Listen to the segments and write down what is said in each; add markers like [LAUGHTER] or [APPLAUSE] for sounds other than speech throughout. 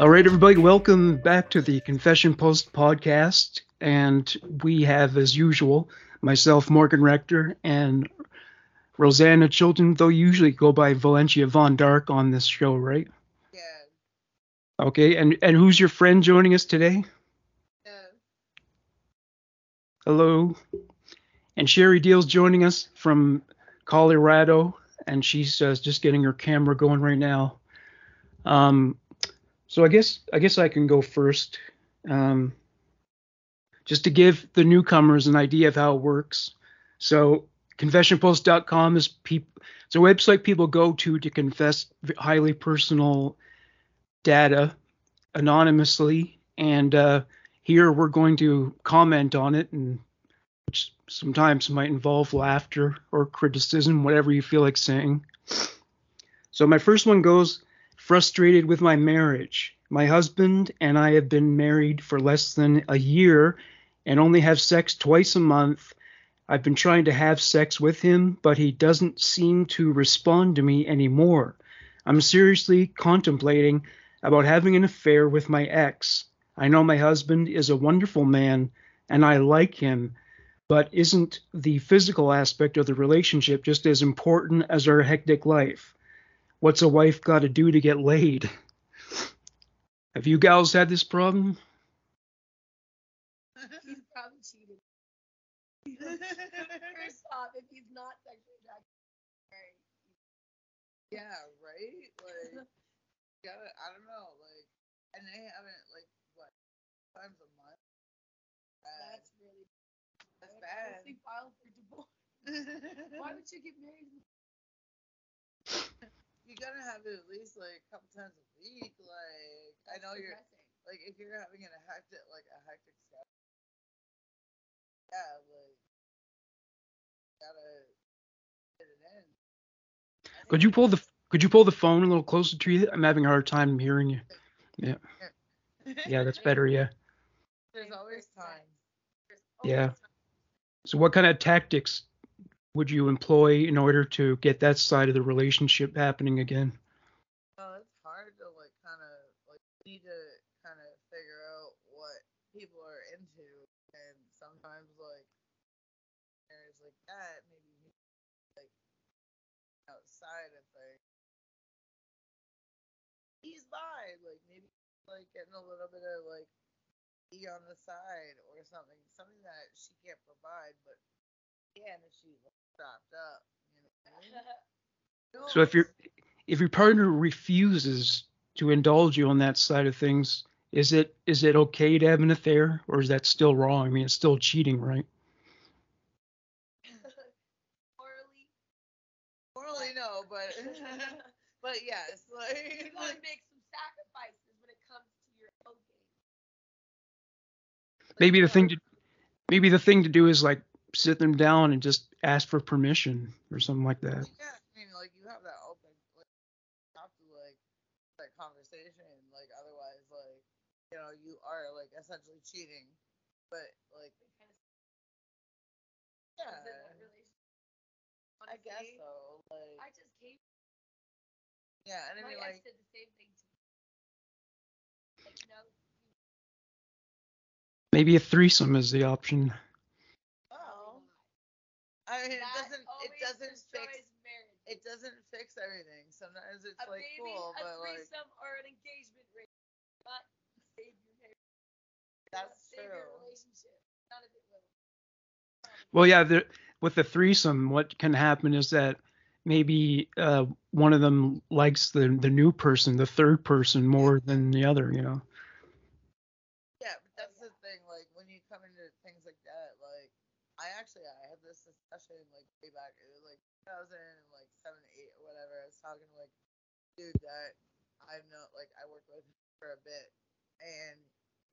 All right, everybody, welcome back to the Confession Post podcast. And we have, as usual, myself, Morgan Rector, and Rosanna Chilton, though usually go by Valentia Von Dark on this show, right? Yeah. Okay, and, and who's your friend joining us today? Yeah. Hello. And Sherry Deal's joining us from Colorado, and she's uh, just getting her camera going right now. Um, so I guess I guess I can go first, um, just to give the newcomers an idea of how it works. So confessionpost.com is peop- it's a website people go to to confess highly personal data anonymously, and uh, here we're going to comment on it, and which sometimes might involve laughter or criticism, whatever you feel like saying. So my first one goes frustrated with my marriage. My husband and I have been married for less than a year and only have sex twice a month. I've been trying to have sex with him, but he doesn't seem to respond to me anymore. I'm seriously contemplating about having an affair with my ex. I know my husband is a wonderful man and I like him, but isn't the physical aspect of the relationship just as important as our hectic life? What's a wife got to do to get laid? Have you gals had this problem? [LAUGHS] he's probably cheated. First off, if he's not sexually attracted, yeah, right? Like, [LAUGHS] you gotta, I don't know, like, and they haven't, like, what, times a month? Uh, that's really that's I bad. honestly file for divorce. [LAUGHS] Why would you get married? You gotta have it at least, like, a couple times a week. Like, I know you're, depressing. like, if you're having a hectic, like, a hectic schedule, yeah, like, gotta get it in. Could you pull the could you pull the phone a little closer to you? I'm having a hard time hearing you. Yeah. Yeah, that's [LAUGHS] better. Yeah. There's always time. There's Yeah. time. So what kind of tactics would you employ in order to get that side of the relationship happening again? Oh, it's hard to like kind of like need to kind of figure out what people are into, and sometimes like there's like that maybe like outside of things. He's by like maybe like getting a little bit of like E on the side or something, something that she can't provide, but can if she stopped up. You know I mean? [LAUGHS] So if your if your partner refuses to indulge you on that side of things, is it is it okay to have an affair or is that still wrong? I mean, it's still cheating, right? [LAUGHS] Morally, Morally, no, but [LAUGHS] but yes, like you gotta make some sacrifices when it comes to your own game. Maybe the thing to maybe the thing to do is like sit them down and just ask for permission or something like that. yeah, I mean, like you have that open, like have to like that conversation, like otherwise, like you know, you are like essentially cheating, but like It kind of yeah, is in that relationship. I guess so, like I just came. yeah, and I mean ex like did the same thing to me. Like, you know, Maybe a threesome is the option. Well, I mean, it doesn't it doesn't fix destroys marriage. it doesn't fix everything. Sometimes it's a like baby, cool, a but like threesome, or an engagement ring, not save your marriage. that's save your relationship. None of it will. Well, yeah, the, with the threesome, what can happen is that maybe uh, one of them likes the the new person, the third person, more than the other. You know. Yeah, but that's the thing. Like when you come into things like that, like I actually I had this discussion like way back, it was like 2000 and like seven, eight, or whatever. I was talking to like dude that I know, like I worked with for a bit, and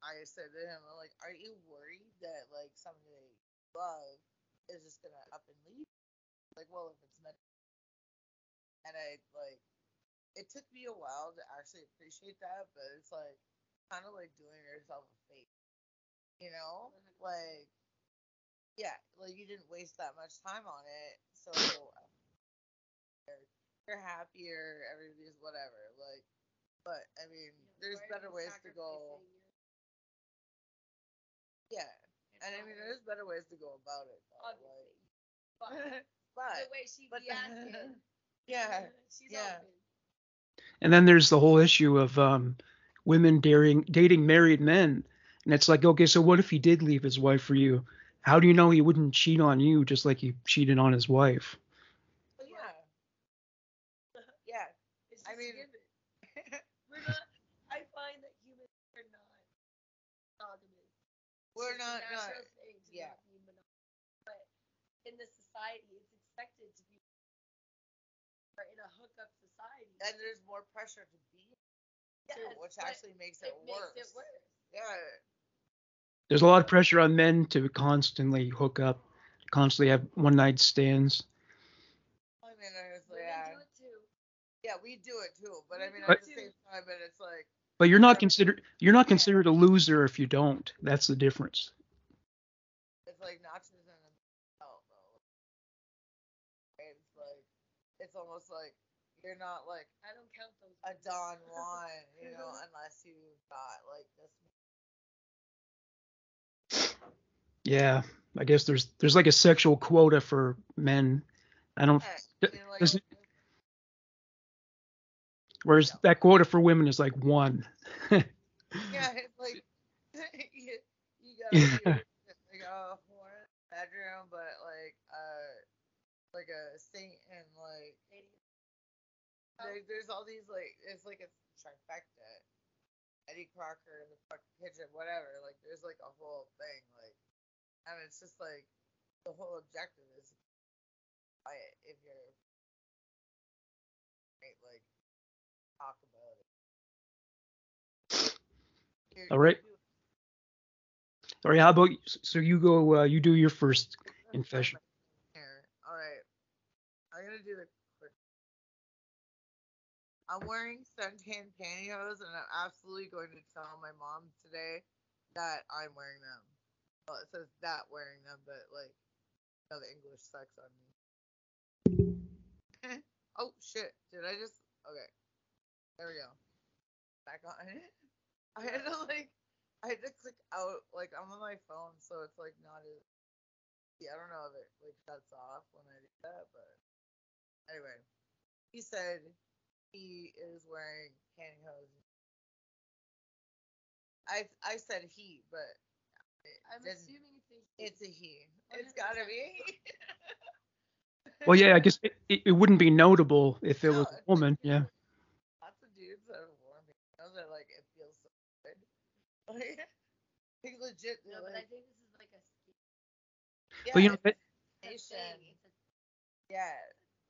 I said to him, I'm like, are you worried that like somebody that you love is just gonna up and leave? Like, well, if it's meant, and I like, it took me a while to actually appreciate that, but it's like kind of like doing yourself a favor, you know? Mm-hmm. Like, yeah, like you didn't waste that much time on it, so uh, you're, you're happier, everybody's whatever. Like, But I mean, there's better ways to go. sacrificing Yeah, your- and I mean, there's better ways to go about it. Though, obviously. But like, [LAUGHS] the but way she but reacted. [LAUGHS] yeah, [LAUGHS] She's yeah. open. And then there's the whole issue of um, women daring dating married men, and it's like, okay, so what if he did leave his wife for you? How do you know he wouldn't cheat on you just like he cheated on his wife? Well, yeah, yeah. It's I just mean- given. We're not. I find that humans are not monogamous. We're It's a not, not natural thing to yeah. not be monogamous. But in the society, it's expected to be. In a hookup society. and there's more pressure to be, too, which actually makes it it, worse. makes it worse. Yeah, There's a lot of pressure on men to constantly hook up, constantly have one night stands. I mean, it's like, yeah, do it too. yeah, we do it too, but I mean, do at it the same time, but it's like, But you're not considered you're not considered a loser if you don't. That's the difference. it's like notches in a belt, though. It's like, it's almost like you're not like I don't count those. a. Don [LAUGHS] Juan, you know, unless you got like this. Yeah, I guess there's there's like a sexual quota for men. I don't. I mean, like, does Whereas that quota for women is like one. yeah, it's [LAUGHS] like [LAUGHS] you, you gotta Yeah. be like a the bedroom, but like uh like a saint and like there, there's all these like it's like a trifecta. Betty Crocker in the fucking kitchen, whatever. Like there's like a whole thing, like and it's just like the whole objective is quiet if you're right, like talk about it. All right. All right, how about so you go uh, you do your first confession. All right. I'm gonna do the quick. I'm wearing suntan pantyhose, and I'm absolutely going to tell my mom today that I'm wearing them. Well, it says that wearing them, but like, you know, the English sucks on me. [LAUGHS] oh shit! Did I just? Okay. There we go. Back on. I had to like, I had to click out. Like I'm on my phone, so it's like not as yeah, I don't know if it like shuts off when I do that, but anyway, he said he is wearing pantyhose. I I said he, but I'm didn't- assuming it's a it's a he. It's gotta be. Well, yeah, I guess it, it, it wouldn't be notable if it No, was a woman. Yeah. Lots of dudes that have worn pantyhose are like it feels so good. [LAUGHS] Like, like legit. No, but I think this is like a skin yeah, But you know, it's it- a thing. station. It's a Yeah.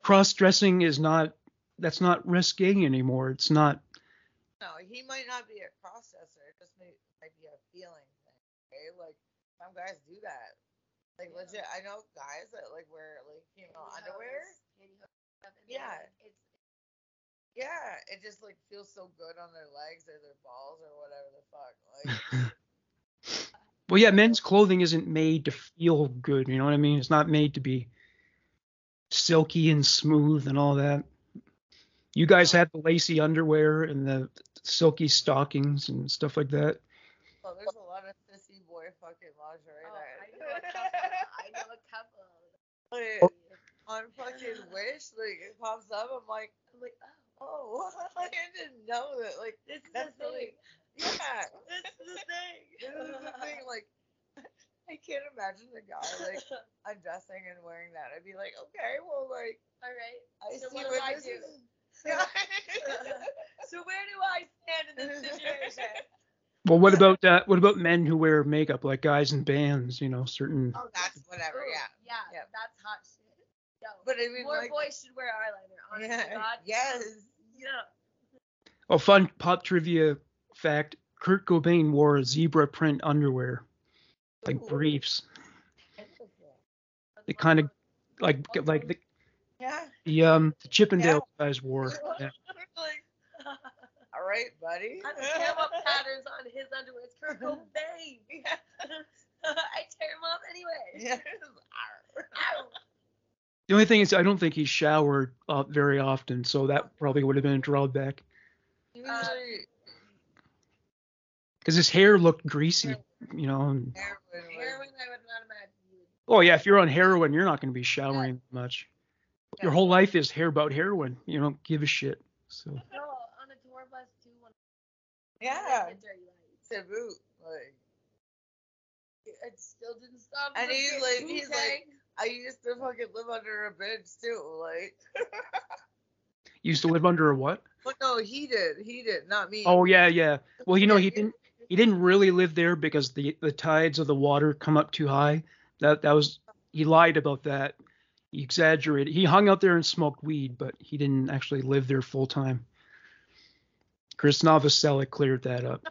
cross dressing is not that's not risque anymore. It's not. No, he might not be a cross-dresser. It just may, might be a feeling thing. Okay, like some guys do that. Like Yeah. legit, I know guys that like wear like you know underwear. pantyhose stuff, and then, Yeah. like, It's Yeah, it just like feels so good on their legs or their balls or whatever the fuck. Like, [LAUGHS] Well, yeah, men's clothing isn't made to feel good. You know what I mean? It's not made to be silky and smooth and all that. You guys had the lacy underwear and the silky stockings and stuff like that. well, there's a lot of sissy boy fucking lingerie oh, that I [LAUGHS] know a couple. I know a couple. like, oh. on fucking Wish, like it pops up. I'm like, I'm like, oh, oh, [LAUGHS] I didn't know that. Like, this is that's the thing. yeah. This is the [LAUGHS] thing. [LAUGHS] This is the thing, like I can't imagine the guy like undressing and wearing that. I'd be like, okay, well, like All right. I So see what what do I do? is. Yeah. So where do I stand in this situation? Well, what about uh, what about men who wear makeup like guys in bands? You know, certain. oh, that's whatever. Ooh, Yeah. Yeah. That's hot shit. Yo, But I mean, more like, boys should wear eyeliner. Honest to yeah, God. yes. Yeah. Oh, fun pop trivia fact: Kurt Cobain wore zebra print underwear, like Ooh. briefs, Wonderful. They kinda- like like the, Yeah. the um the Chippendale guys wore. [LAUGHS] Yeah. like, all right, buddy. I don't care what patterns on his underwear. It's Kurt [LAUGHS] Cobain. yeah. [LAUGHS] I tear him up anyway. Yes. Ow. The only thing is, I don't think he showered uh, very often, so that probably would have been a drawback. Usually because his hair looked greasy, you know. And, heroin. was- Heroin, I would not imagine you would. oh yeah, if you're on heroin, you're not going to be showering much. Your whole life is hair about heroin. You don't give a shit. So No, on a tour bus too. Yeah. Get dirty lights. To boot. Like It still didn't stop. And he's like- he's like- Wu-Tang. I used to fucking live under a bridge too. Like [LAUGHS] you used to live under a what? But no, he did. He did, not me. Oh yeah, yeah. Well, you know he [LAUGHS] didn't. He didn't really live there because the the tides of the water come up too high. That that was he lied about that. He exaggerated. He hung out there and smoked weed, but he didn't actually live there full time. Chris Novoselic cleared that up.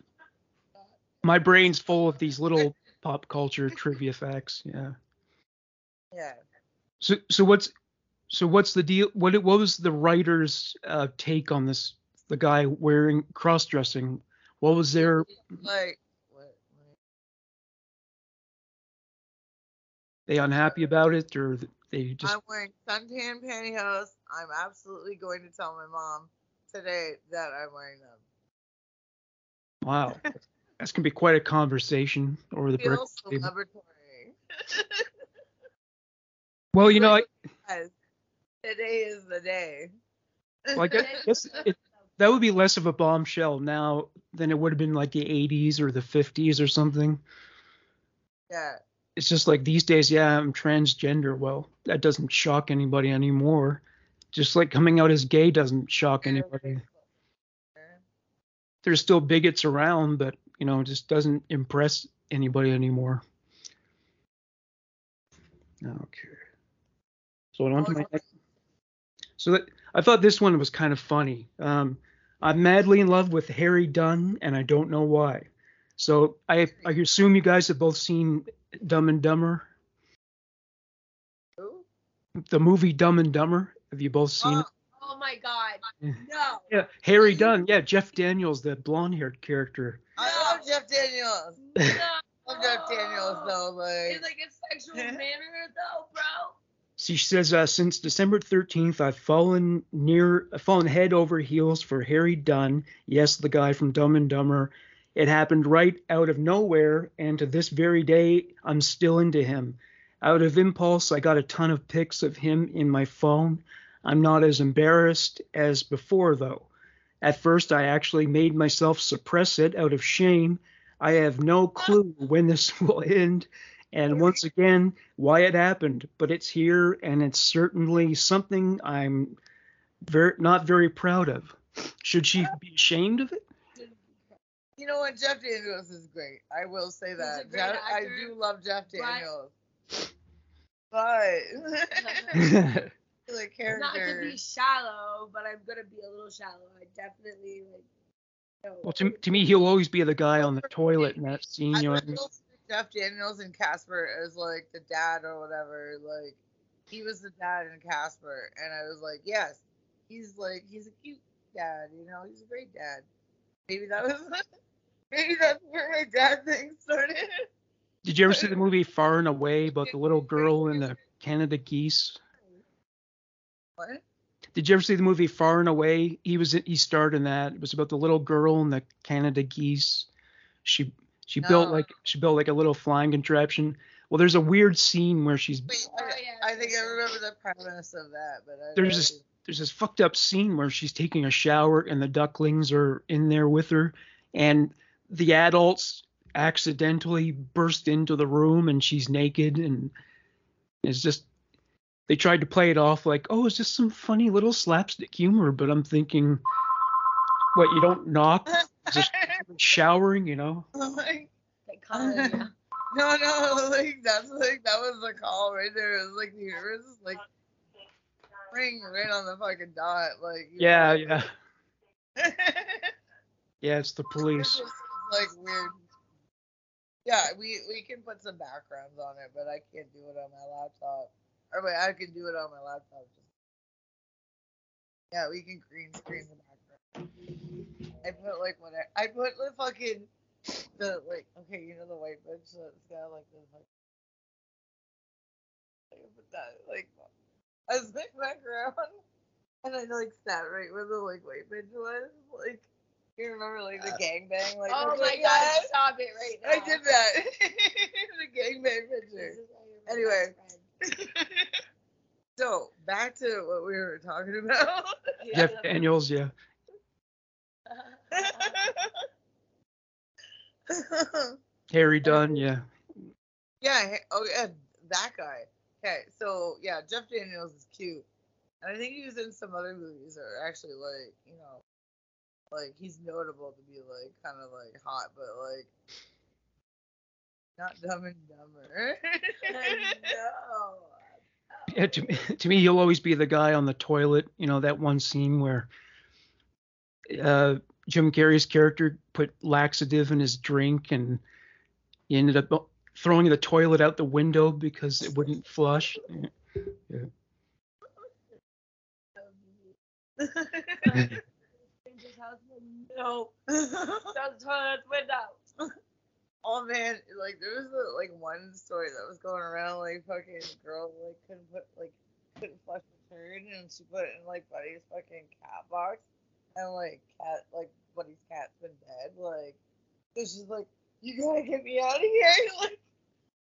My brain's full of these little [LAUGHS] pop culture trivia facts. Yeah. Yeah. So so what's so what's the deal? What what was the writer's uh, take on this? The guy wearing cross dressing. What was their Like what? what- they unhappy about it or they just I'm wearing suntan pantyhose. I'm absolutely going to tell my mom today that I'm wearing them. wow [LAUGHS] that's gonna be quite a conversation over the breakfast celebratory. [LAUGHS] well you know I, today is the day. well, I guess [LAUGHS] it, that would be less of a bombshell now than it would have been like the 80s or the 50s or something yeah. it's just like these days yeah i'm transgender well that doesn't shock anybody anymore just like coming out as gay doesn't shock anybody there's still bigots around, but you know, it just doesn't impress anybody anymore. Okay. So on to my next. So that I thought this one was kind of funny. Um, I'm madly in love with Harry Dunn, and I don't know why. So I I assume you guys have both seen Dumb and Dumber, Who? the movie Dumb and Dumber. Have you both seen Oh, it? Oh my god. No. Yeah, Harry Dunn. Yeah, Jeff Daniels, the blonde-haired character. I love Jeff Daniels. No. [LAUGHS] I love Jeff Daniels though. In Like, like a sexual [LAUGHS] manner though, bro. She says, uh, since December 13th, I've fallen near, fallen head over heels for Harry Dunn. Yes, the guy from Dumb and Dumber. It happened right out of nowhere, and to this very day, I'm still into him. Out of impulse, I got a ton of pics of him in my phone. I'm not as embarrassed as before, though. At first, I actually made myself suppress it out of shame. I have no clue when this [LAUGHS] will end, and once again, why it happened, but it's here, and it's certainly something I'm very not very proud of. Should she be ashamed of it? you know what? Jeff Daniels is great. I will say that. great Jeff, I do love Jeff [LAUGHS] but- [LAUGHS] Daniels. But Not the to be shallow, but I'm gonna be a little shallow. I definitely like. No. well, to, to me, he'll always be the guy on the toilet in that scene. I You know, would still see Jeff Daniels and Casper as like the dad or whatever. Like he was the dad in Casper, and I was like, yes, he's like he's a cute dad. You know, he's a great dad. Maybe that was [LAUGHS] maybe that's where my dad thing started. did you ever see the movie Far and Away about the little girl and the [LAUGHS] Canada geese? What? Did you ever see the movie Far and Away? He was he starred in that. It was about the little girl and the Canada geese. She she built like she built like a little flying contraption. Well, there's a weird scene where she's Wait, Oh, I, I think I remember the premise of that, but I There's don't this- there's this fucked up scene where she's taking a shower and the ducklings are in there with her and the adults accidentally burst into the room and she's naked and it's just they tried to play it off like oh it's just some funny little slapstick humor but i'm thinking what you don't knock [LAUGHS] just showering you know like, They call it, yeah. [LAUGHS] no, no, like that's like that was the call right there. It was like the universe is like ring right on the fucking dot. Like yeah know. yeah [LAUGHS] yeah it's the police It's like weird. Yeah, we we can put some backgrounds on it, but I can't do it on my laptop. Or wait, I can do it on my laptop. Yeah, we can green screen the background. I put like what I, I put the fucking the like okay, you know the white bitch that's got like the like, I put that like as my background, and I like sat right where the like white bitch was, like You remember like the uh, gangbang? Like oh my like god, that? stop it right now. I did that. [LAUGHS] the gangbang This picture. is why you're my Anyway. [LAUGHS] so back to what we were talking about. Jeff Daniels, yeah. [LAUGHS] Harry Dunn, yeah. yeah. Oh yeah, that guy. Okay, so yeah, Jeff Daniels is cute, and I think he was in some other movies that are actually like you know, like he's notable to be like kind of like hot, but like not Dumb and Dumber. no. [LAUGHS] Yeah, to, me- [LAUGHS] to me, he'll always be the guy on the toilet. You know that one scene where uh, Jim Carrey's character put laxative in his drink, and he ended up throwing the toilet out the window because it wouldn't flush. Window. [LAUGHS] oh man, like there was a, like one story that was going around like fucking girl like couldn't put like couldn't flush the turd and she put it in like Buddy's fucking cat box and like cat like Buddy's cat's been dead like so she's like you gotta get me out of here [LAUGHS] like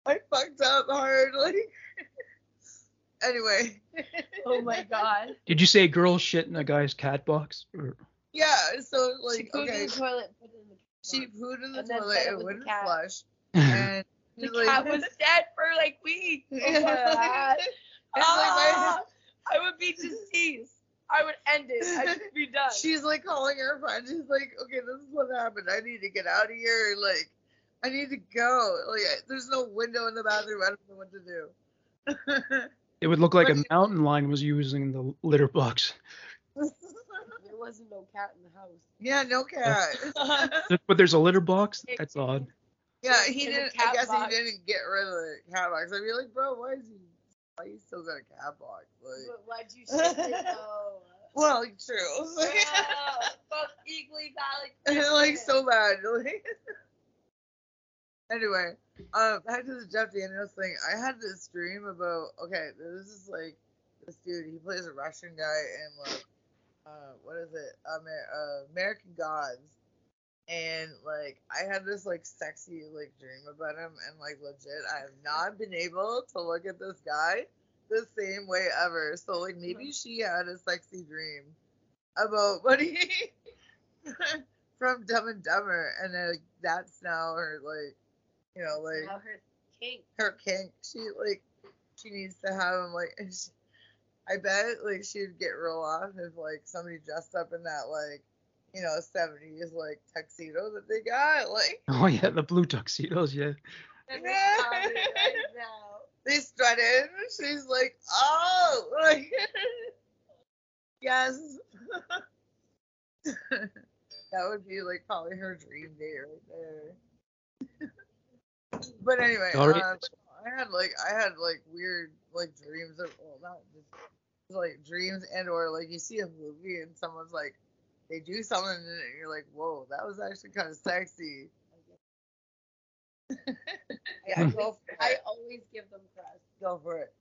I fucked up hard like [LAUGHS] anyway [LAUGHS] Oh my god. Did you say girl shit in a guy's cat box? Or, yeah so she like pooed okay in the toilet, put it in the she box. pooed in the And toilet fed it it wouldn't cat. flush yeah, and The she's like cat was dead for like weeks. Oh my god. It's like my- Ah, I would be deceased. I would end it. I would be [LAUGHS] done. She's like calling her friend. She's like, okay, this is what happened. I need to get out of here. Like, I need to go. Like, I- there's no window in the bathroom. I don't know what to do. [LAUGHS] it would look like a mountain lion was using the litter box. [LAUGHS] there wasn't no cat in the house. yeah, no cat. But there's a litter box. That's odd. yeah, he didn't. I guess box. he didn't get rid of the cat box. I'd be like, bro, why is he? Why you still got a cat box? Like, But why'd you shit it though? [LAUGHS] well, [LAUGHS] like, true. Ah, fuck equally valid. like so bad. Like, [LAUGHS] anyway, um, back to the Jeff Daniels thing. I had this dream about okay, this is like this dude. He plays a Russian guy in like uh, what is it? Amer- uh, American Gods. And like I had this like sexy like dream about him, and like legit, I have not been able to look at this guy the same way ever. So like maybe hmm. she had a sexy dream about Buddy [LAUGHS] from Dumb and Dumber, and then like, that's now her like, you know, like Now her kink. her kink. She like she needs to have him like. She, [LAUGHS] I bet like she'd get real off if like somebody dressed up in that like, you know, seventies like tuxedo that they got. Like [LAUGHS] Oh yeah, the blue tuxedos. Yeah. And we found it right [LAUGHS] now. they strut in. She's like, oh, like [LAUGHS] yes. that would be like probably her dream date right there. but anyway, All right. um, I had like I had like weird like dreams of well not just like dreams and or like you see a movie and someone's like they do something in it and you're like whoa that was actually kind of sexy. yeah, I [LAUGHS] go always, for I [LAUGHS] always give them crust. Go for it.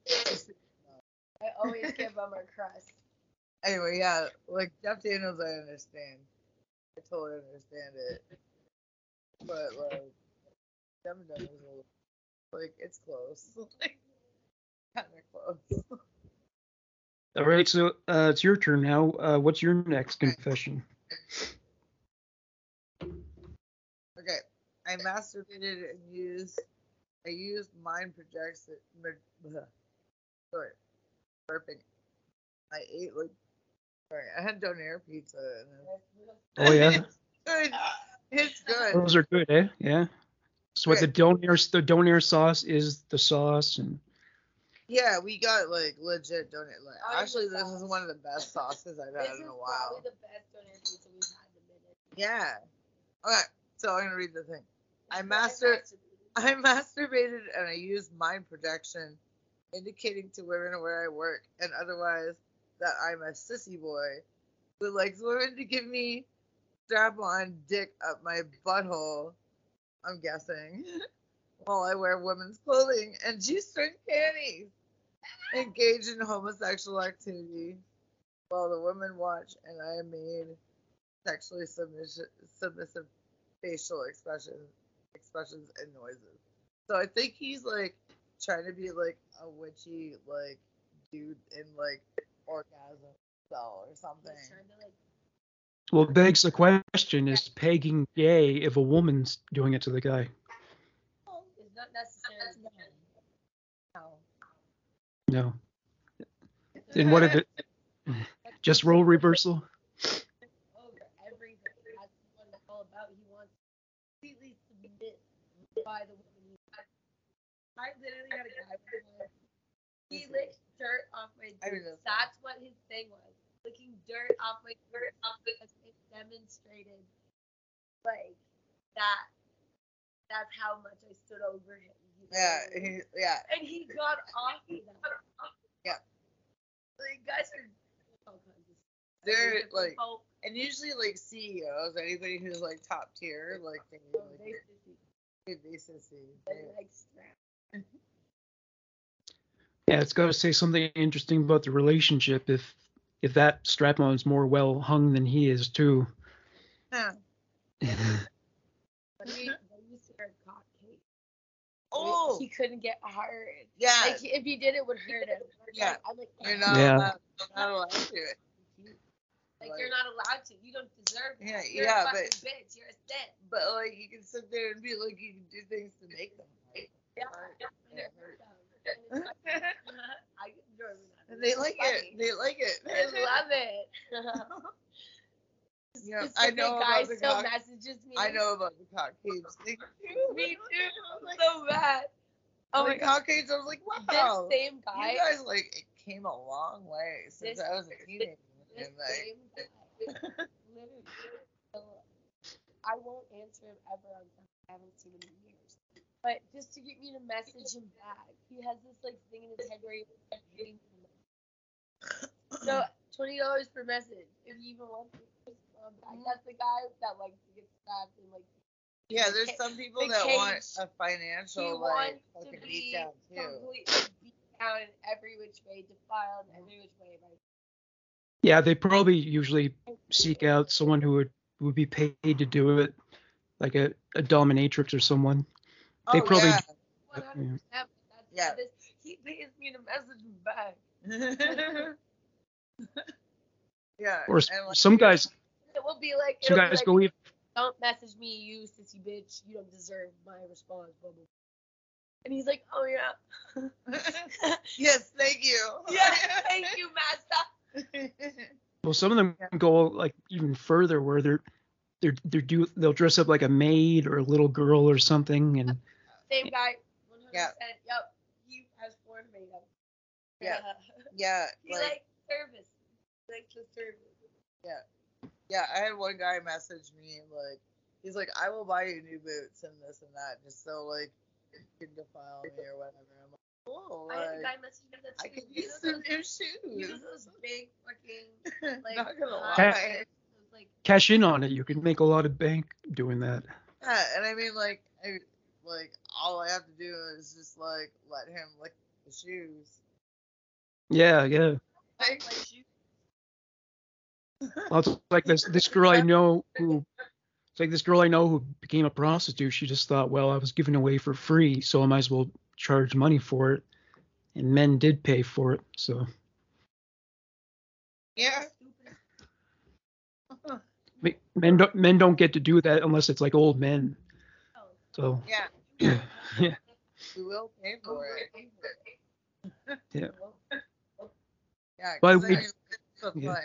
I always give them a crust. Anyway, yeah, like Jeff Daniels, I understand. I totally understand it. But like, Dumb and Dumber a little- like it's close, [LAUGHS] like kind of close. All right, so uh, it's your turn now. Uh, what's your next confession? Okay, I masturbated and used. I used mind projection. Sorry, burping. I ate like. Sorry, I had donair pizza. And Oh yeah, [LAUGHS] it's, it's good. those are good, eh? Yeah. So what the donair the donair sauce is the sauce, and Yeah, we got like legit donut. Like, oh, actually, this is one of the best sauces I've had is in a while. probably the best donair pizza we've had in a minute. Yeah. Okay, so I'm gonna read the thing. I master- I [LAUGHS] I masturbated and I used mind projection, indicating to women where I work and otherwise that I'm a sissy boy who likes women to give me strap on dick up my butthole, I'm guessing, [LAUGHS] while I wear women's clothing and G string panties. Engage in homosexual activity while the women watch and I made sexually submission, submissive facial expressions, expressions and noises. So I think he's like trying to be like a witchy like dude in like orgasm cell or something. He's trying to like Well, begs the question: Is pegging gay if a woman's doing it to the guy? it's not necessarily no. No. Then what if it just role reversal? I literally had a guy. He licked dirt off my dirt. That's what his thing was. Licking dirt off my dirt off because it demonstrated like that. That's how much I stood over him. You Yeah, what I mean? he, yeah. and he got off of that. Yeah. Like guys are all kinds of stuff. They're, like- folk. And usually like CEOs, anybody who's like top tier, like they Oh, like they they basically they like strap. Yeah, it's got to say something interesting about the relationship if if that strap on's more well hung than he is too. Huh. [LAUGHS] But he, they used to wear cock tape. Oh He couldn't get hard. yeah, Like he- if he did, it would hurt him. Yeah. I'm like, you're not Yeah. allowed, not allowed to do it. Like you're not allowed to. You don't deserve it. Yeah, You're yeah, a fucking but- bitch. You're a sin. But like you can sit there and be like you can do things to make them. Right? Yeah. [LAUGHS] [LAUGHS] And it hurt them. And and. I enjoy that. they like it. They like it. I love it. [LAUGHS] Yeah, I know guy about the still cock- messages me. I know about the cock cage thing [LAUGHS] too. Me too. Like, so bad. Oh my the god. cock cage, I was like, wow. This same guy. You guys like it came a long way since This- I was a teenager. This And like, same guy. [LAUGHS] Literally. I won't answer him ever on I haven't seen him in years. But just to get me to message him back, he has this like thing in his head where he wants to pay me for messages. So twenty dollars per message if you even want to. Um, That's the guy that likes to get stabbed and like. yeah, there's ca- some people the that want cage. a he financial like wants to be beat down too. completely beat down in every which way, defiled in every which way. By Yeah, they probably usually seek out someone who would would be paid to do it, like a, a dominatrix or someone. They oh, probably- yeah. One hundred percent. That's Yeah. this. He pays me to message him back. [LAUGHS] yeah. Or s- like, some guys, It will be like. some it'll be guys like, go even. Don't message me, you sissy bitch. You don't deserve my response. Blah, blah. And he's like, oh yeah. [LAUGHS] [LAUGHS] yes, thank you. yeah, thank [LAUGHS] you, master. Well, some of them go like even further, where they're they're they do they'll dress up like a maid or a little girl or something, and Same guy. 100%. Yeah. Yep. He has foreign makeup. Yeah. yeah, he like likes service. He likes the service. yeah, I had one guy message me like he's like, I will buy you new boots and this and that just so like you can defile me or whatever. I'm like, cool, I had a guy message me that I too. You use some those- new You know those big fucking like [LAUGHS] Not gonna lie. like cash in on it. You can make a lot of bank doing that. Yeah, and I mean like I like all I have to do is just like let him lick the shoes. Yeah, yeah. like shoes. Well, it's like this this girl I know who it's like this girl I know who became a prostitute. She just thought, well, I was given away for free, so I might as well charge money for it. And men did pay for it, so Yeah. men don't men don't get to do that unless it's like old men. Oh. So Yeah. [CLEARS THROAT] yeah, We will pay for it. yeah. Yeah, But we- I mean, it's a yeah.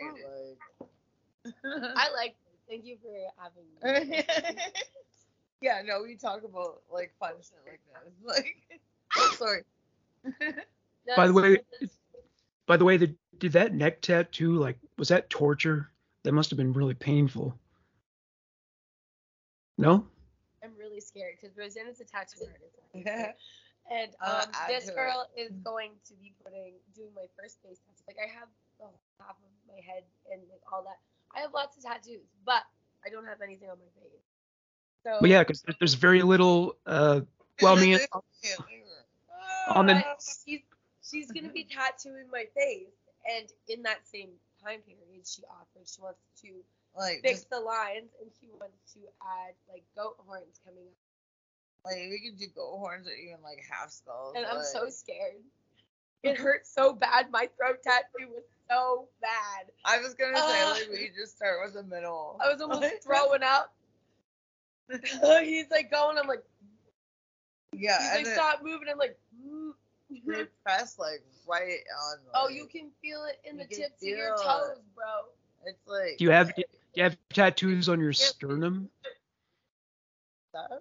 Fun man, right? Like [LAUGHS] I like. Thank you for having me. [LAUGHS] yeah, no, we talk about like fun shit like this. [LAUGHS] Like, oh, sorry. By the way, By the way, the, did that neck tattoo like was that torture? That must have been really painful. No? I'm really scared because Rosanna's a tattoo artist. Yeah. And Uh, um, add this girl is going to be putting doing my first face tattoo. Like I have the half of my head and like all that. I have lots of tattoos, but I don't have anything on my face. So Well, yeah, because there's very little. Uh, well, I mean, [LAUGHS] on the- she's she's gonna be tattooing my face, and in that same time period, she offers she wants to Like fix just the lines, and she wants to add like goat horns coming up. like we could do goat horns or even like half skulls. And I'm so scared. It hurt so bad. My throat tattoo was so bad. I was gonna say Ah. like we just start with the middle. I was almost throwing up. [LAUGHS] [LAUGHS] He's like going. I'm like, yeah, he's and like, then stop moving. I'm like, they press like right on. oh, you can feel it in the tips of your toes, bro. It's like. Do you have do you have tattoos on your sternum? stuff?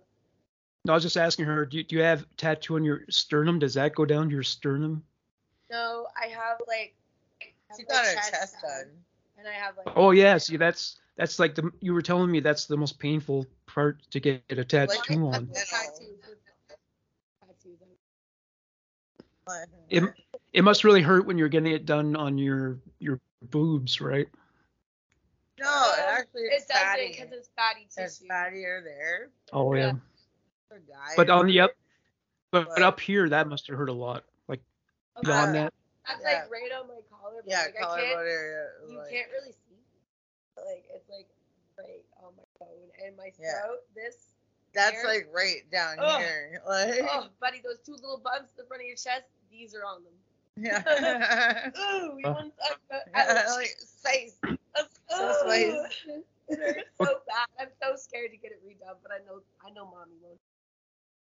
No, I was just asking her. Do you, do you have tattoo on your sternum? Does that go down to your sternum? No, I have like. She got her chest done, done. And I have like. Oh yeah. See, that's that's like the you were telling me that's the most painful part to get a tattoo Like, on. Yeah. Tattoos. Tattoos. Like, It it must really hurt when you're getting it done on your your boobs, right? No, it actually It it's doesn't fatty. because it's fatty tissue. It's fattier there Oh yeah. Yeah. But on the up, but, But- up here that must have hurt a lot. Like Okay, beyond Uh, that. That's Yeah. like right on my collarbone. yeah, like, collarbone can't, area. you like- can't really see. but, Like it's like right on my bone and my Yeah. throat. This. That's here. like right down Ugh. here. Like, Oh, buddy, those two little bumps in the front of your chest. These are on them. yeah. [LAUGHS] Ooh, you want to talk about like space. So Ugh. spice. [LAUGHS] It hurts so bad. I'm so scared to get it redone, but I know I know mommy won't.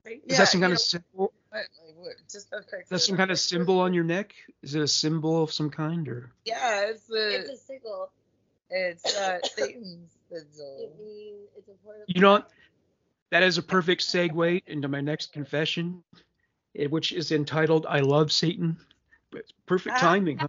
Right? Is that some you kind know of symbol? what, like, what, just Is that some kind of symbol on your neck? Is it a symbol of some kind or? Yeah, it's the It's a sickle. it's uh [LAUGHS] Satan's It means it's a portable. You know, that is a perfect segue into my next confession, eh, which is entitled "I Love Satan." It's perfect Ah. timing. huh?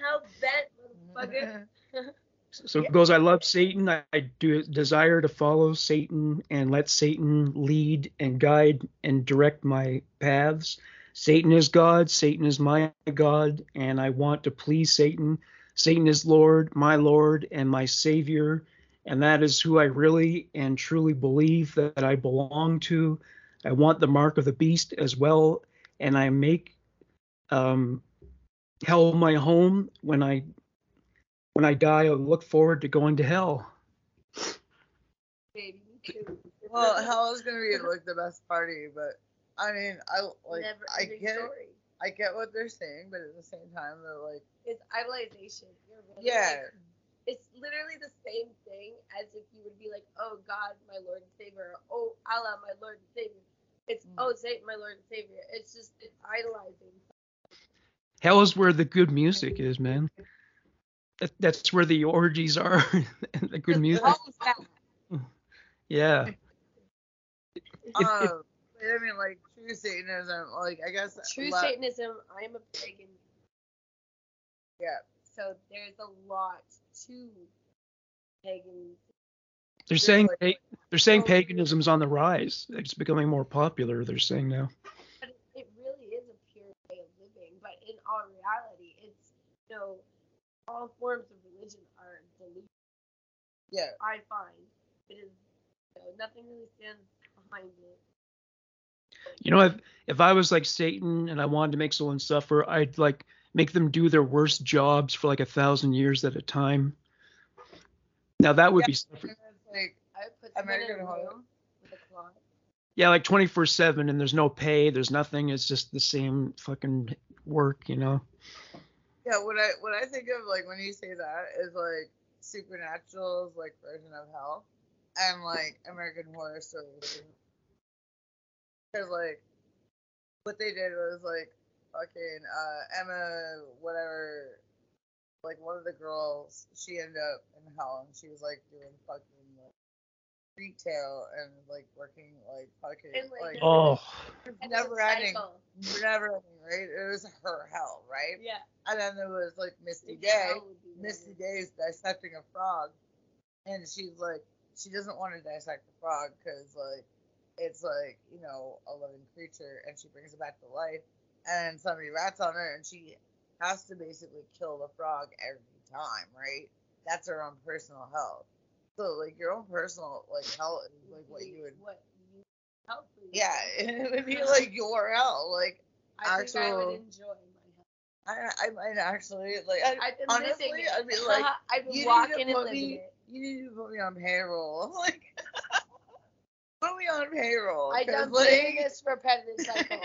How bent, motherfucker. [LAUGHS] [LAUGHS] So it goes, I love Satan. I, I do desire to follow Satan and let Satan lead and guide and direct my paths. Satan is God. Satan is my God, and I want to please Satan. Satan is Lord, my Lord, and my Savior, and that is who I really and truly believe that I belong to. I want the mark of the beast as well, and I make um, hell my home when I when I die, I'll look forward to going to hell. Baby, well, hell is gonna be like the best party, but I mean, I like Never I get story. I get what they're saying, but at the same time, they're like, It's idolization. Really yeah, like- it's literally the same thing as if you would be like, oh God, my Lord and Savior, oh Allah, my Lord and Savior. It's Mm. oh Satan, my Lord and Savior. It's just it's idolizing. Hell is where the good music is, man. That, that's where the orgies are, and [LAUGHS] the good music. Yeah. If- if- um, I mean, like true Satanism, like I guess True le- Satanism, I'm a pagan. Yeah, So there's a lot to pagan. they're saying pa- they're saying paganism's on the rise. It's becoming more popular. They're saying now. But it, it really is a pure way of living. But in all reality, it's you know, all forms of religion are delusion. yeah. I find it is you know, nothing really stands behind it. You know, if if I was like Satan and I wanted to make someone suffer, I'd like make them do their worst jobs for like a thousand years at a time. Now that would Yeah. be suffering. like I put someone in a room with a cloth. Yeah, like 24/7 and there's no pay, there's nothing. It's just the same fucking work, you know. Yeah, what I what I think of like when you say that is like Supernatural's like version of hell, and like American Horror Story. Because like what they did was like fucking uh, Emma whatever, like one of the girls, she ended up in hell and she was like doing fucking retail and like working like fucking And, like, like Oh, never ending, never ending, right? It was her hell, right? Yeah. And then there was like Misty It's Day. hell would be Misty better. Day is dissecting a frog, and she's like, she doesn't want to dissect the frog because like it's like you know a living creature, and she brings it back to life, and somebody rats on her, and she has to basically kill the frog every time, right? That's her own personal hell. So like your own personal like hell is like what you would. What you help Yeah, [LAUGHS] it would be like your hell. Like I think I actual- would enjoy my I, health. I might actually like. I, I've been honestly, living. I'd be like, [LAUGHS] I've been you need to walking and put living me- it. you need to put me on payroll. [LAUGHS] Like, put me on payroll. I done like, doing this repetitive cycle.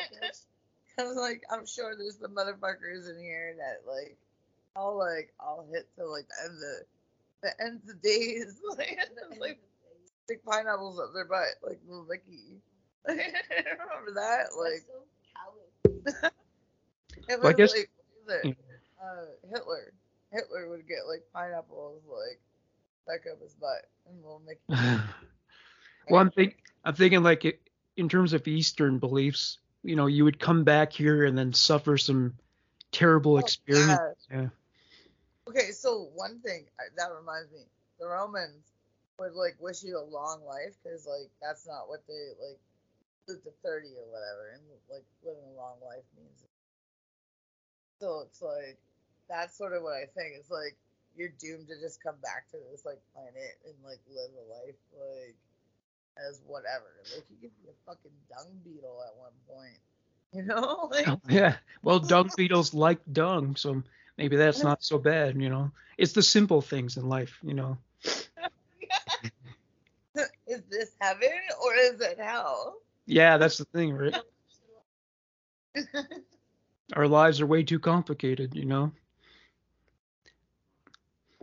Cause like I'm sure there's some motherfuckers in here that like I'll like I'll hit till like the end of the end of days [LAUGHS] like and like stick pineapples up their butt like Little Nicky. [LAUGHS] Remember that? Like so callous. [LAUGHS] it Well, I guess- like what it? uh, Hitler. Hitler would get like pineapples like stuck up his butt and Little Nicky. well, I'm think I'm thinking like it, in terms of Eastern beliefs, you know, you would come back here and then suffer some terrible Oh, experience. yeah. Okay, so one thing uh, that reminds me, the Romans would like wish you a long life because like that's not what they like live to thirty or whatever, and like living a long life means. So it's like that's sort of what I think. It's like you're doomed to just come back to this like planet and like live a life like as whatever. Like you could be a fucking dung beetle at one point, [LAUGHS] you know? Like oh, Yeah. Well, dung beetles like dung, so maybe that's not so bad, you know. It's the simple things in life, you know. [LAUGHS] is this heaven or is it hell? Yeah, that's the thing, right? [LAUGHS] Our lives are way too complicated, you know.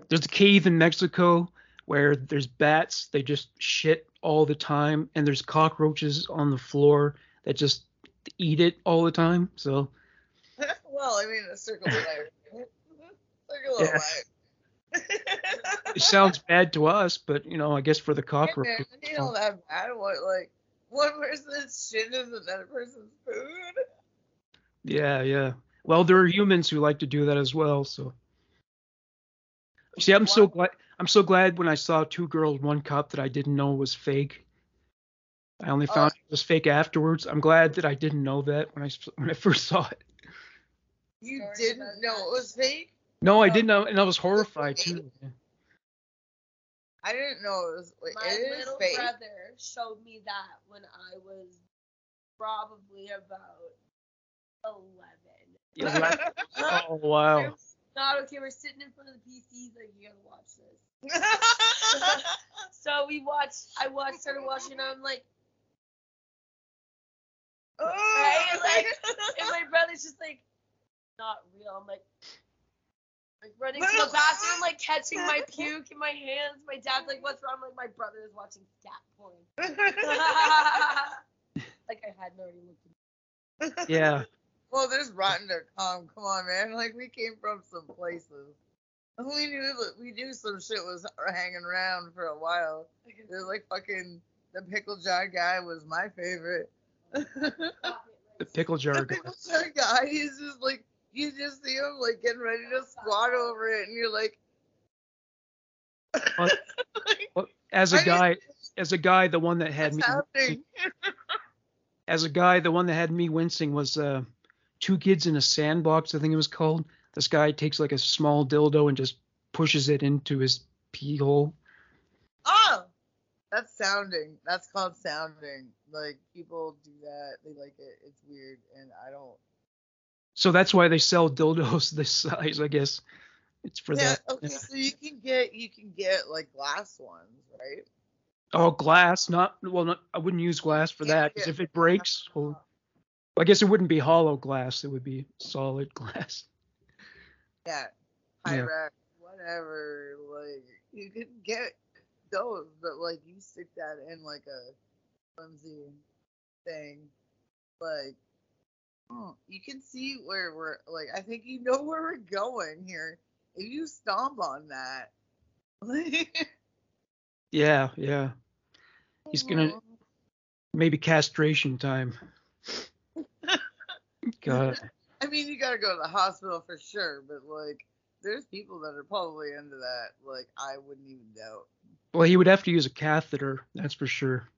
There's a cave in Mexico where there's bats, they just shit all the time, and there's cockroaches on the floor that just eat it all the time. So [LAUGHS] well, I mean, a circle of life. Yeah. it sounds [LAUGHS] bad to us, but you know, I guess for the man, cockroaches. you know that bad. What like one person's shit is another person's food? Yeah, yeah. Well, there are humans who like to do that as well. So, see, I'm so glad. I'm so glad when I saw Two Girls One Cup that I didn't know was fake. I only Oh. found it was fake afterwards. I'm glad that I didn't know that when I when I first saw it. You didn't know that. it was fake? No, I Oh. didn't know, and I was horrified too. I didn't know it was. Wait, My it is little fake. brother showed me that when I was probably about eleven. Yeah, la- [LAUGHS] oh wow. Not okay. We're sitting in front of the PC. Like you gotta watch this. [LAUGHS] So we watched. I watched. Started watching. And I'm like, oh, Right, like, [LAUGHS] and my brother's just like, not real. I'm like, like running to the bathroom, like catching my [LAUGHS] puke in my hands. My dad's like, what's wrong? I'm like, my brother is watching scat porn. [LAUGHS] [LAUGHS] like I hadn't already looked. At Yeah, well, there's Rotten rotten.com. Come on, man. Like we came from some places. We knew that we knew some shit was hanging around for a while. They're like fucking the pickle jar guy was my favorite. the pickle jar. the guy. pickle jar guy, he's just like you just see him like getting ready to squat over it, and you're like, Well, [LAUGHS] Well, As a guy, as a guy, the one that had me as a guy, the one that had me wincing was uh, two kids in a sandbox. I think it was called. This guy takes like a small dildo and just pushes it into his pee hole. Oh, that's sounding. That's called sounding. Like people do that. They like it. It's weird, and I don't. So that's why they sell dildos [LAUGHS] this size, I guess. It's for yeah. that. Okay. So you can get you can get like glass ones, right? Oh, glass, not well. Not, I wouldn't use glass for that because if it breaks, well, I guess it wouldn't be hollow glass. It would be solid [LAUGHS] glass. Yeah. Yeah. Pyrex, whatever. Like you can get those, but like you stick that in like a flimsy thing, like. Oh, you can see where we're like. I think you know where we're going here. If you stomp on that, [LAUGHS] Yeah, yeah. He's gonna maybe castration time. [LAUGHS] God. I mean, you gotta go to the hospital for sure, but like, there's people that are probably into that. Like, I wouldn't even doubt. Well, he would have to use a catheter, that's for sure.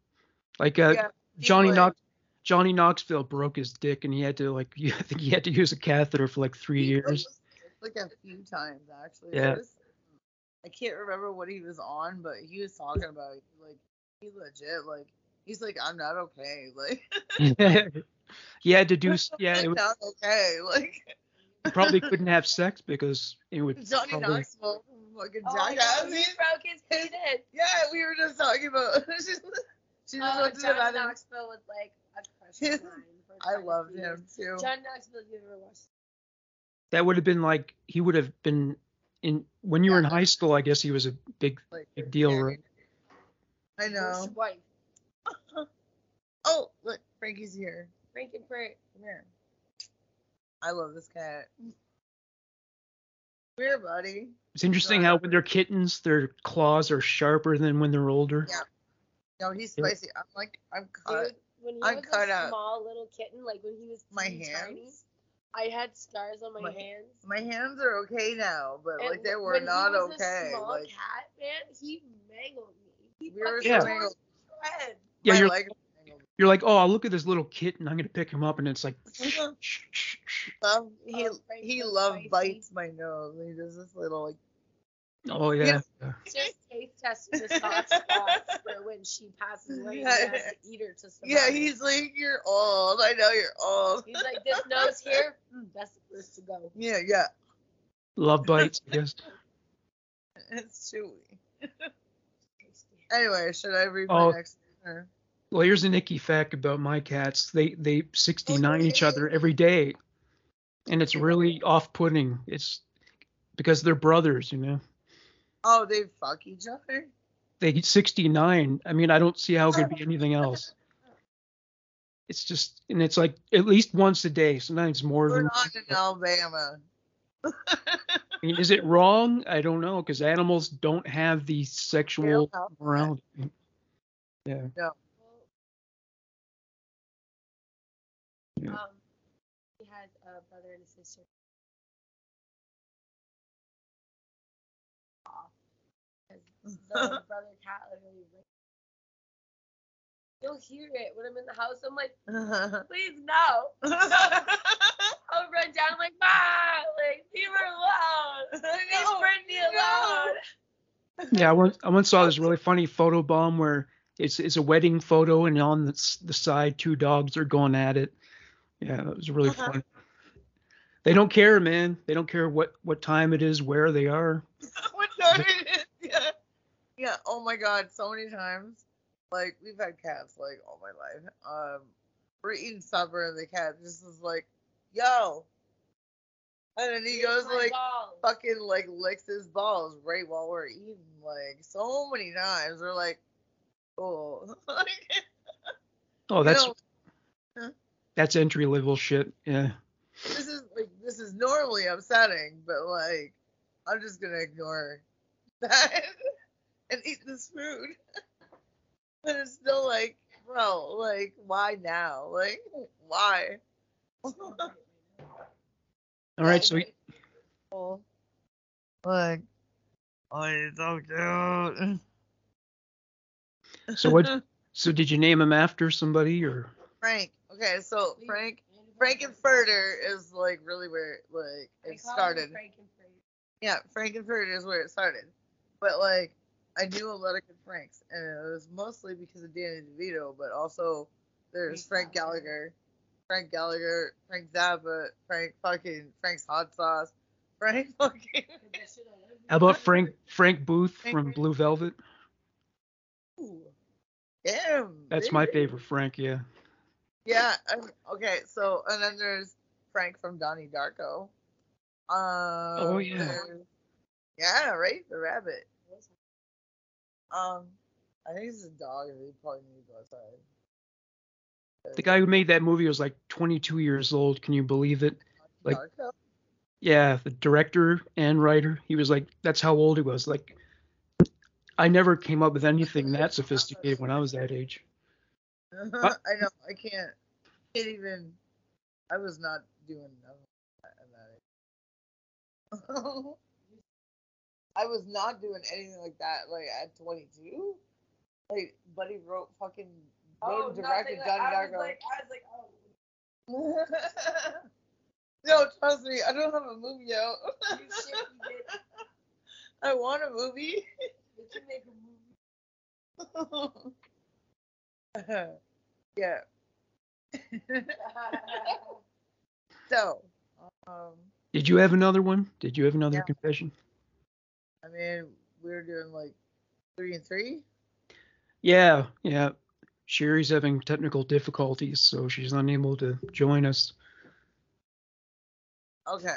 Like uh, Yeah, Johnny like- Knox, Johnny Knoxville broke his dick, and he had to like, [LAUGHS] I think he had to use a catheter for like three He years. Like a few times actually. Yeah. Was- I can't remember what he was on, but he was talking about like he legit like he's like I'm not okay [LAUGHS] like [LAUGHS] he had to do, yeah, it was, not okay like he probably couldn't have sex because it would Johnny probably, Knoxville fucking Oh, jackass. he broke his penis. yeah, we were just talking about. She just Oh, went John bathroom. Knoxville was like a crush of mine. I quite loved him too. John Knoxville, you ever watched? That would have been like he would have been in when you were in high school. I guess he was a big Like, big deal, yeah, right? I know. First wife. [LAUGHS] Oh, look, Frankie's here. Frankenfurt. Come here. I love this cat. Come here, buddy. It's interesting how when they're kittens, their claws are sharper than when they're older. Yeah. No, he's Yeah. spicy. I'm like, I'm cut. Dude, when he I'm was cut a up. small little kitten, like when he was My teeny tiny, hands. I had scars on my, My- hands. My hands are okay now, but And like they were when not he was okay. A small Like cat, man, he mangled me. He we were fucking Yeah. mangled. me to shreds. Yeah, my you're leg you're like, oh, I look at this little kitten. I'm gonna pick him up, and it's like, [LAUGHS] [LAUGHS] Love, he Oh, he was love bites my nose. He does this little like. Oh yeah. yeah. Just taste testing the soft spots for when she passes away. He has to eat her to survive. Yeah, he's like, you're old. I know you're old. He's like, this nose here, mm, that's the first to go. Yeah, yeah. Love bites, I guess. [LAUGHS] It's chewy. Anyway, should I read Oh. my next? or- Well, here's an icky fact about my cats. They they 69 each other every day, and it's really off-putting. It's because they're brothers, you know. Oh, they fuck each other. They 69. I mean, I don't see how it could be [LAUGHS] anything else. It's just, and it's like at least once a day. Sometimes more than We're than. not in Alabama. I mean, is it wrong? I don't know because animals don't have the sexual don't that. morality. Yeah. Well, Yeah. Um, he had a brother and a sister. The [LAUGHS] brother cat literally. ripped- You'll hear it when I'm in the house. I'm like, [LAUGHS] please no. [LAUGHS] I'll run down I'm like, Ma, like leave her alone. Leave No, Brittany no. alone. Yeah, I once I once saw this really funny photo bomb where it's it's a wedding photo and on the, the side two dogs are going at it. Yeah, it was really Uh-huh. fun. They don't care, man. They don't care what what time it is, where they are. what time it is? Yeah. Yeah. Oh my god, so many times. Like we've had cats like all my life. Um, we're eating supper and the cat just is like, "Yo," and then he Here's goes like, balls. fucking like licks his balls right while we're eating. Like so many times. We're like, "Oh." [LAUGHS] Oh, You that's know, that's entry level shit. Yeah. this is like this is normally upsetting, but like I'm just gonna ignore [LAUGHS] that and eat this food. [LAUGHS] but it's still like, bro, like why now? Like why? All right, so he- [LAUGHS] like, oh, it's so cute. so what? [LAUGHS] So did you name him after somebody or? Frank. Okay, so We- Frank Frankenfurter is like really where like it call him started. Frankenfurt. Yeah, Frankenfurter is where it started. But like I knew a lot of good Franks, and it was mostly because of Danny DeVito, but also there's Frank Frank Gallagher. Gallagher, Frank Gallagher, Frank Zappa, Frank fucking Frank's hot sauce, [LAUGHS] Frank fucking Put that shit on every- How about Frank Frank Booth Frank from Booth. Blue Velvet? Ooh. Damn. That's my favorite Frank. Yeah. Yeah. um, okay. So and then there's Frank from Donnie Darko. Um, Oh, yeah. Yeah, right. The rabbit. Um, I think it's a dog. and He probably needs to go outside. The guy who made that movie was like 22 years old. Can you believe it? like-? Yeah, the director and writer. He was like, that's how old he was. Like, I never came up with anything that sophisticated when I was that age. [LAUGHS] I know. I can't. Can't even. I was not doing none of at that age. [LAUGHS] I was not doing anything like that. Like at 22. Like, Buddy wrote fucking. Wrote Oh, and directed nothing, Johnny like, I was Darko. like, I was like, oh, [LAUGHS] no, trust me, I don't have a movie out. you shit, you. [LAUGHS] I want a movie. You can make a movie. [LAUGHS] yeah. so, um, Did you have another one? Did you have another Yeah. confession? I mean, we were doing like three and three. Yeah, yeah. Sherry's having technical difficulties, so she's unable to join us. Okay.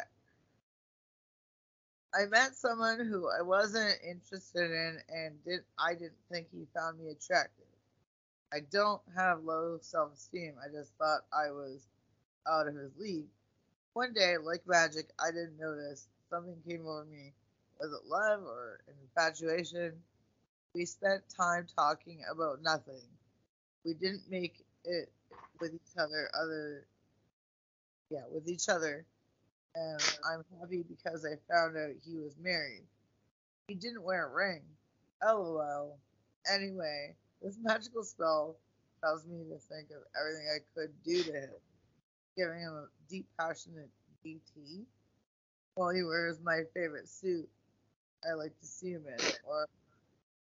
I met someone who I wasn't interested in and did I didn't think he found me attractive. I don't have low self esteem. I just thought I was out of his league. One day, like magic, I didn't notice. Something came over me. Was it love or infatuation? We spent time talking about nothing. We didn't make it with each other other yeah, with each other. And I'm happy because I found out he was married. He didn't wear a ring. Oh, LOL. Anyway, this magical spell caused me to think of everything I could do to him, giving him a deep, passionate DT while he wears my favorite suit I like to see him in. Or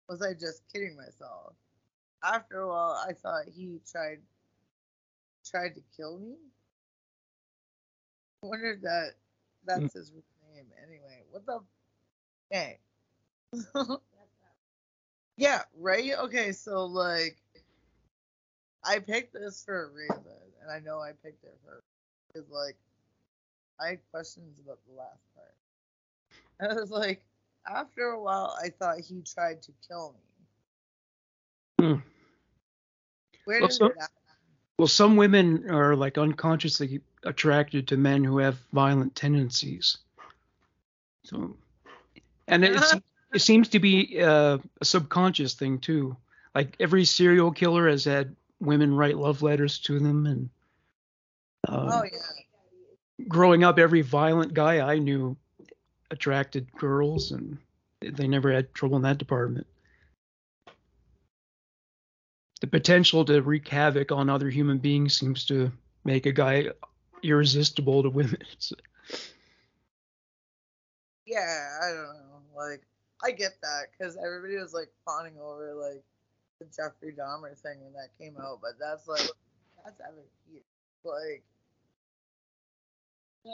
was I just kidding myself? After a while, I thought he tried tried to kill me. I wonder if that that's mm. his real name anyway. What the? Hey. [LAUGHS] yeah, right. Okay, so like, I picked this for a reason, and I know I picked it for because like, I had questions about the last part. [LAUGHS] I was like, after a while, I thought he tried to kill me. Hmm. Where Well, did so- happen? Well, some women are like unconsciously attracted to men who have violent tendencies. So, and it, [LAUGHS] it seems to be uh, a subconscious thing too. Like every serial killer has had women write love letters to them, and uh, Oh yeah. growing up, every violent guy I knew attracted girls, and they never had trouble in that department. The potential to wreak havoc on other human beings seems to make a guy irresistible to women. [LAUGHS] Yeah, I don't know. Like, I get that because everybody was like fawning over like the Jeffrey Dahmer thing when that came out, but that's like that's Evan Peters. Like, Yeah.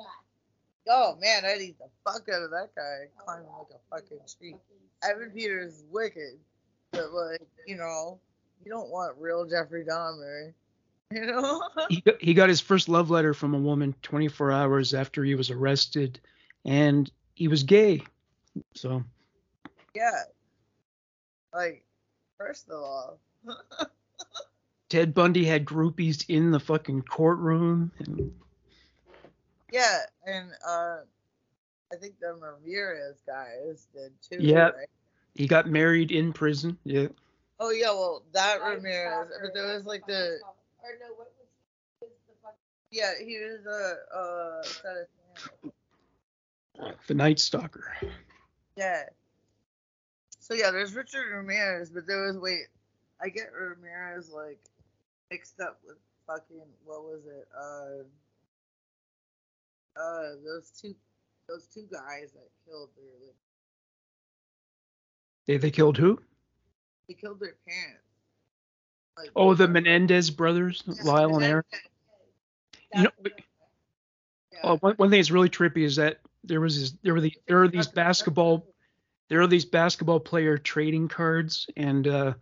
Oh man, I'd eat the fuck out of that guy climbing like a fucking tree. Evan Peters is wicked, but like, you know, you don't want real Jeffrey Dahmer. [LAUGHS] You know? he got, he got his first love letter from a woman 24 hours after he was arrested, and he was gay. So yeah. Like, first of all, [LAUGHS] Ted Bundy had groupies in the fucking courtroom, and Yeah, and uh, I think the Ramirez guys did too. Yeah. Right? he got married in prison. Yeah. Oh yeah, well that Night Ramirez, but there was like the it's. Or no, what was he? was the fucking yeah he was a uh, set of The Night Stalker. yeah. So yeah, there's Richard Ramirez, but there was wait, I get Ramirez like mixed up with fucking what was it? Uh, uh, those two those two guys that killed their like, They they killed who? they killed their parents. Like, Oh, the Menendez brothers, yeah, Lyle and Eric. You know, yeah. Oh, one, one thing that's really trippy is that there was this, there were the there are these basketball there are these basketball player trading cards, and uh,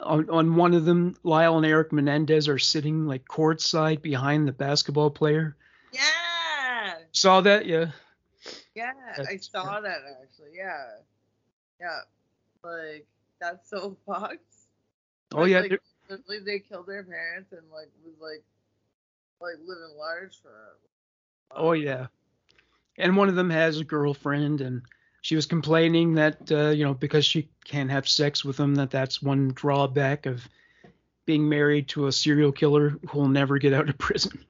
on on one of them, Lyle and Eric Menendez are sitting like courtside behind the basketball player. Yeah, Saw that? Yeah. yeah, I That's- saw that actually. Yeah, yeah, like that's so fucked. [LAUGHS] Oh yeah. like, literally they killed their parents and like was like like living large for. Oh yeah. And one of them has a girlfriend, and she was complaining that uh, you know because she can't have sex with him, that that's one drawback of being married to a serial killer who will never get out of [LAUGHS] prison.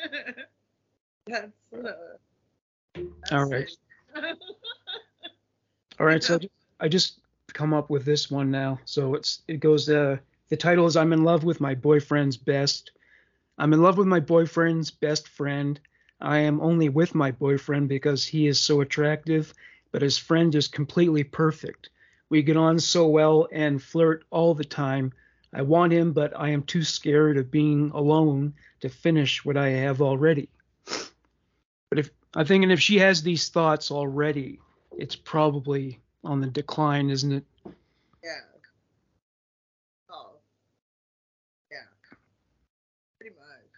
[LAUGHS] that's. Uh, that's all right. all right. [LAUGHS] so I just, I just come up with this one now. So it's it goes. Uh, the title is "I'm in love with my boyfriend's best." I'm in love with my boyfriend's best friend. I am only with my boyfriend because he is so attractive, but his friend is completely perfect. We get on so well and flirt all the time. I want him, but I am too scared of being alone to finish what I have already. But if I think, thinking if she has these thoughts already, it's probably on the decline, isn't it? Yeah. Oh. Yeah. Pretty much.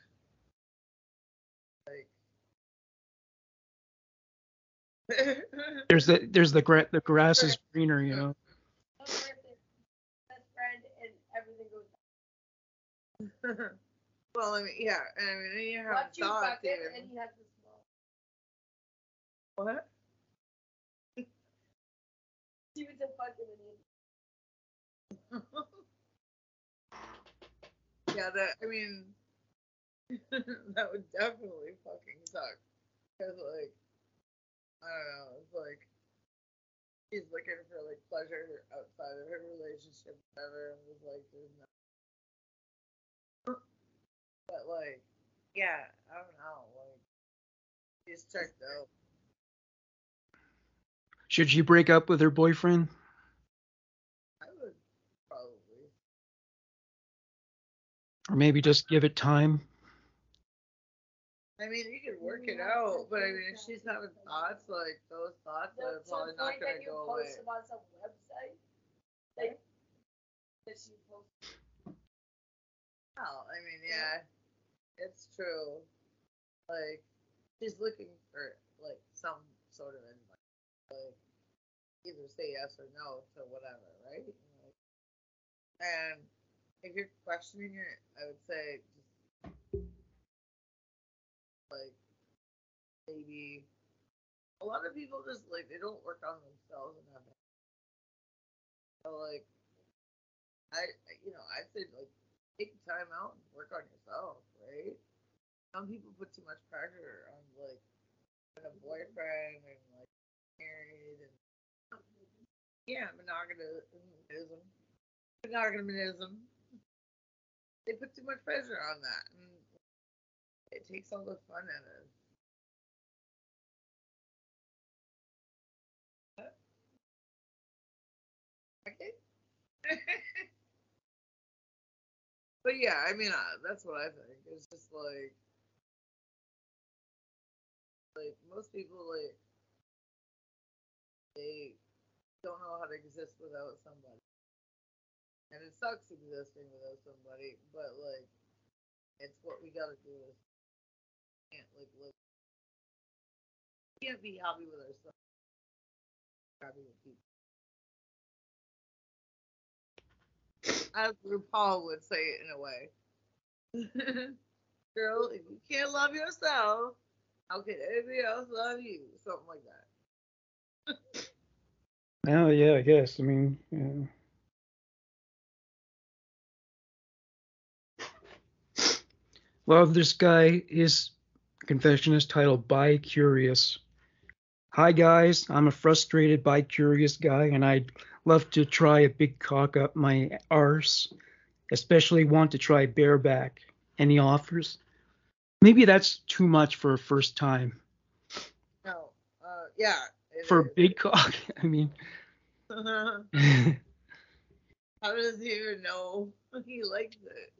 Like. [LAUGHS] There's the there's the gra- the grass is greener, you know. [LAUGHS] well, I mean, yeah, and I mean, you have Watch you thoughts fuck it, and he has the small. What? She was a fucking idiot. yeah, that I mean, [LAUGHS] that would definitely fucking suck. Cause like, I don't know, it's like she's looking for like pleasure outside of her relationship, whatever, and was like, there's no. But like, yeah, I don't know, like, she's checked out. Should she break up with her boyfriend? I would probably. Or maybe just give it time? I mean, you could work it out, but I mean, if she's having thoughts like those thoughts, No, are probably not gonna you go away. post them on some website. Like, that she posted. Well, I mean, yeah, it's true. Like, she's looking for like some sort of advice, like either say yes or no to whatever, right? Like, and if you're questioning it, I would say just like maybe a lot of people just like they don't work on themselves enough. So like, I you know I say like take time out and work on yourself, right? Some people put too much pressure on like a boyfriend and like married and yeah, monoganism, monoganism. They put too much pressure on that, and it takes all the fun out of it. Okay. [LAUGHS] but yeah, I mean, uh, that's what I think. It's just like, like most people, like, they don't know how to exist without somebody, and it sucks existing without somebody. But like, it's what we gotta do. Is can't like live. We can't be happy with ourselves. Happy with people. As RuPaul would say it in a way. [LAUGHS] Girl, if you can't love yourself, how can anybody else love you? Something like that. [LAUGHS] Oh yeah, I guess. I mean, yeah. Well, this guy, his confession is titled "Bi Curious." Hi guys, I'm a frustrated bi curious guy, and I'd love to try a big cock up my arse. Especially want to try bareback. Any offers? Maybe that's too much for a first time. No, uh, yeah. For is. big cock, [LAUGHS] I mean. [LAUGHS] How does he even know he likes it?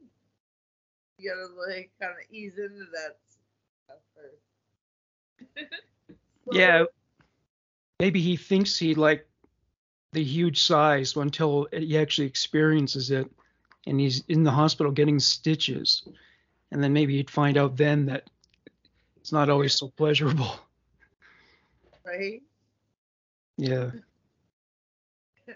You gotta like kind of ease into that stuff first. [LAUGHS] Yeah. Maybe he thinks he like the huge size until he actually experiences it and he's in the hospital getting stitches. And then maybe he'd find out then that it's not always so pleasurable. Right? Yeah. [LAUGHS]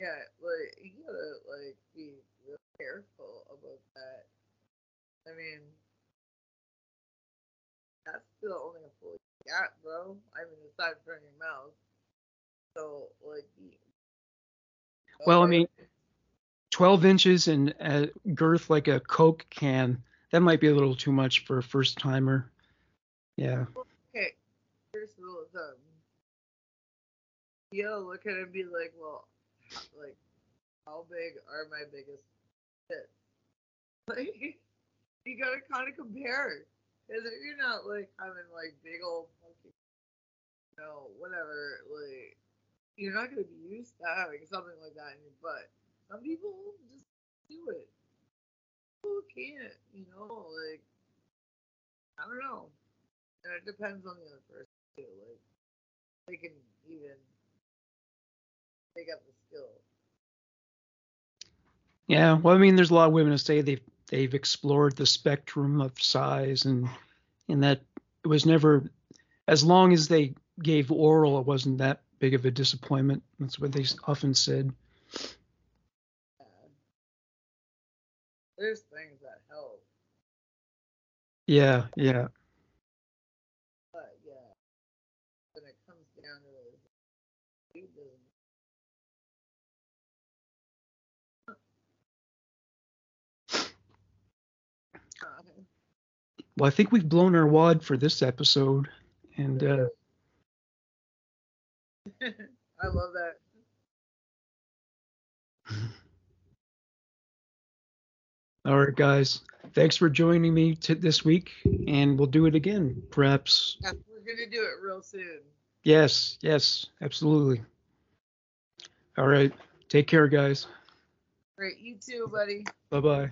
Yeah, like you gotta like be real careful about that. I mean, that's still only a full got, bro. I mean, aside from your mouth. So like, Well, I mean, 12 inches and uh, girth like a Coke can, that might be a little too much for a first timer. Yeah. okay, here's the rule of thumb. You gotta look at it and be like, well, like, how big are my biggest tits? [LAUGHS] Like, you gotta kind of compare. Because if you're not like having like big old fucking, you know, whatever, like, you're not gonna be used to having something like that in your butt. Some people just do it. People can't, you know, like, I don't know. And it depends on the other person too. Like they can even pick up the skill. Yeah, well, I mean, there's a lot of women who say they've they've explored the spectrum of size, and and that it was never, as long as they gave oral, it wasn't that big of a disappointment. That's what they often said. Yeah. There's things that help, Yeah, yeah, but yeah, when it comes down to it, dude doesn't. Well, I think we've blown our wad for this episode, and uh, [LAUGHS] I love that. [LAUGHS] all right, guys, thanks for joining me t- this week, and we'll do it again, perhaps. Yeah, we're gonna do it real soon. Yes, yes, absolutely. All right, take care, guys. Great, you too, buddy. Bye bye.